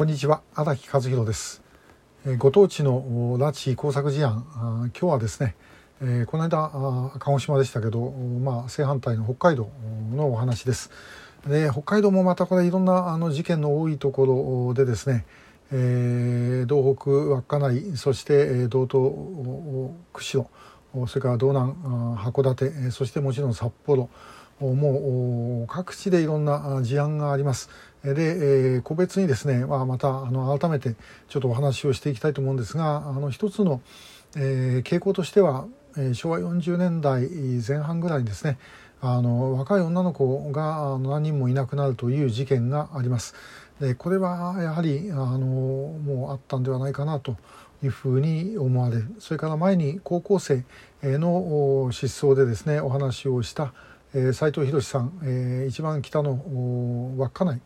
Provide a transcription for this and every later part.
こんにちは荒木和弘です。ご当地の拉致工作事案今日はですねこの間鹿児島でしたけど、まあ、正反対の北海道のお話です。で北海道もまたこれいろんなあの事件の多いところでですね、えー、道北稚内そして道東釧路それから道南函館そしてもちろん札幌もう各地でいろんな事案があります。で、えー、個別にですね、まあ、またあの改めてちょっとお話をしていきたいと思うんですがあの一つの、えー、傾向としては、えー、昭和40年代前半ぐらいにですねあの若い女の子が何人もいなくなるという事件があります。でこれはやはりあのもうあったんではないかなというふうに思われるそれから前に高校生の失踪でですねお話をしたえー、斉藤博さん、えー、一番北の稚内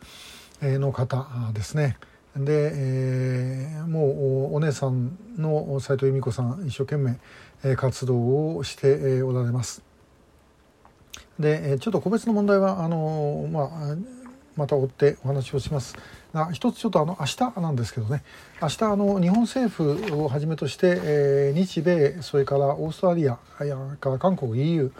の方ですねで、えー、もうお姉さんの斉藤由美子さん一生懸命、え活動をしておられます。でちょっと個別の問題はあの、まあ、また追ってお話をします。が一つちょっとあの明日なんですけどね。明日あの日本政府をはじめとして、えー、日米それからオーストラリアから韓国 EU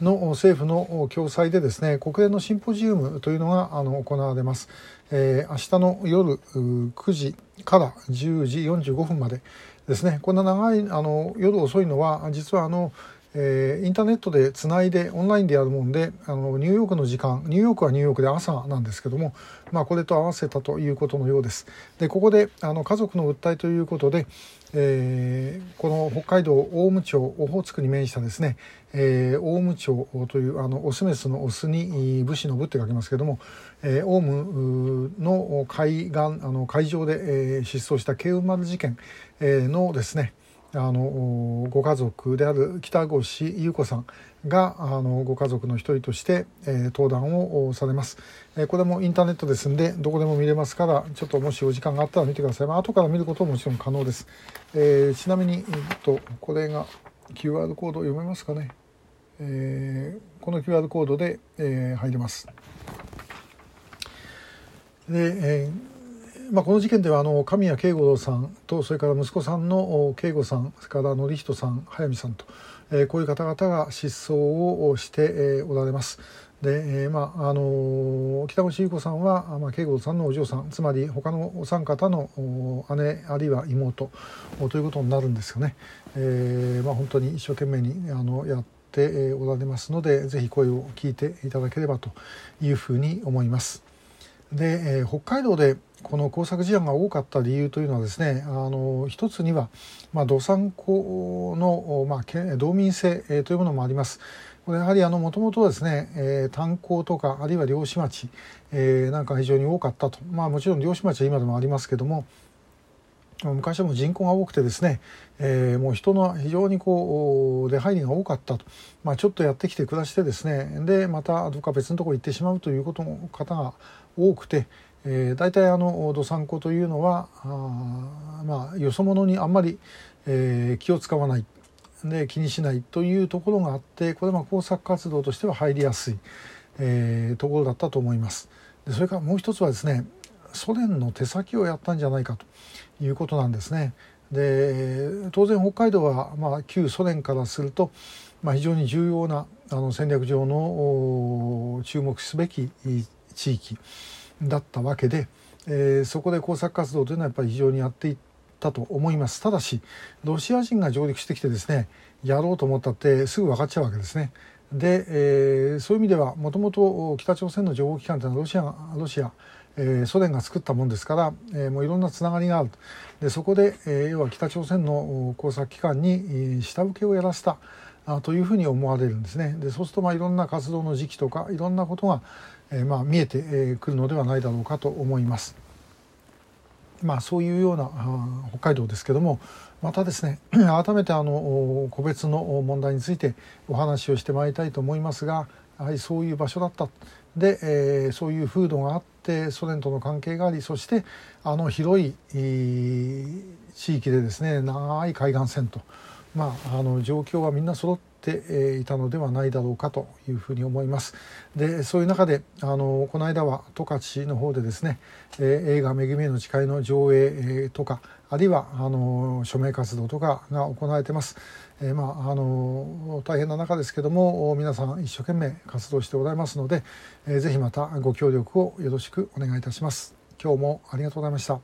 の政府の共催でですね国連のシンポジウムというのがあの行われます、えー、明日の夜9時から10時45分までですね。こんな長いあの夜遅いのは実はあのえー、インターネットでつないでオンラインでやるもんであのニューヨークの時間ニューヨークはニューヨークで朝なんですけども、まあ、これと合わせたということのようです。でここであの家族の訴えということで、えー、この北海道大武町オホーツクに面したですね、えー、大武町というあのオスメスのオスに武士の武って書きますけども、えー、オウムの海岸あの海上で、えー、失踪した慶雲丸事件、えー、のですねあのご家族である北越優子さんがあのご家族の一人として、えー、登壇をされます、えー、これもインターネットですんでどこでも見れますからちょっともしお時間があったら見てください、まあ後から見ることももちろん可能です、えー、ちなみに、えー、とこれが QR コード読めますかね、えー、この QR コードで、えー、入ります。で、えーまあ、この事件ではあの神谷慶五郎さんとそれから息子さんの慶吾さんそれから典人さん速水さんと、えー、こういう方々が失踪をして、えー、おられます。で、えー、まああの北越優子さんは、まあ、慶吾さんのお嬢さんつまり他のお三方の姉あるいは妹ということになるんですよね。えーまあ、本当に一生懸命にあのやっておられますのでぜひ声を聞いていただければというふうに思います。で、えー、北海道でこの工作事案が多かった理由というのはですねあの一つには、まあ、土産港の、まあ、道民性、えー、というものもあります。これやはりもともとですね、えー、炭鉱とかあるいは漁師町、えー、なんか非常に多かったとまあもちろん漁師町は今でもありますけども昔はもう人口が多くてですね、えー、もう人の非常にこう出入りが多かったと、まあ、ちょっとやってきて暮らしてですねでまたどっか別のところ行ってしまうということの方が多くて、えー、大体あの土産湖というのはあまあよそ者にあんまり、えー、気を使わない。で気にしないというところがあってこれは工作活動としては入りやすい、えー、ところだったと思います。でそれからもう一つはですねソ連の手先をやったんじゃないかと。いうことなんですね。で当然北海道は、まあ、旧ソ連からすると、まあ、非常に重要なあの戦略上の注目すべき地域だったわけで、えー、そこで工作活動というのはやっぱり非常にやっていったと思いますただしロシア人が上陸してきてですねやろうと思ったってすぐ分かっちゃうわけですね。で、えー、そういう意味ではもともと北朝鮮の情報機関というのはロシアロシア、えー、ソ連が作ったもんですから、えー、もういろんなつながりがあるでそこで、えー、要は北朝鮮の工作機関に下請けをやらせたあというふうに思われるんですね。でそうするとまあいろんな活動の時期とかいろんなことが、えー、まあ見えてくるのではないだろうかと思います。まあ、そういうような北海道ですけどもまたですね 改めてあの個別の問題についてお話をしてまいりたいと思いますがやはりそういう場所だったで、えー、そういう風土があってソ連との関係がありそしてあの広い、地域でですね長い海岸線と、まあ、あの状況はみんな揃っていたのではないだろうかというふうに思います。でそういう中であのこの間は十勝の方でですね、え映画「めぐみへの誓い」の上映とかあるいはあの署名活動とかが行われてます。えー、まああの大変な中ですけども皆さん一生懸命活動してございますので、えー、ぜひまたご協力をよろしくお願いいたします。今日もありがとうございました。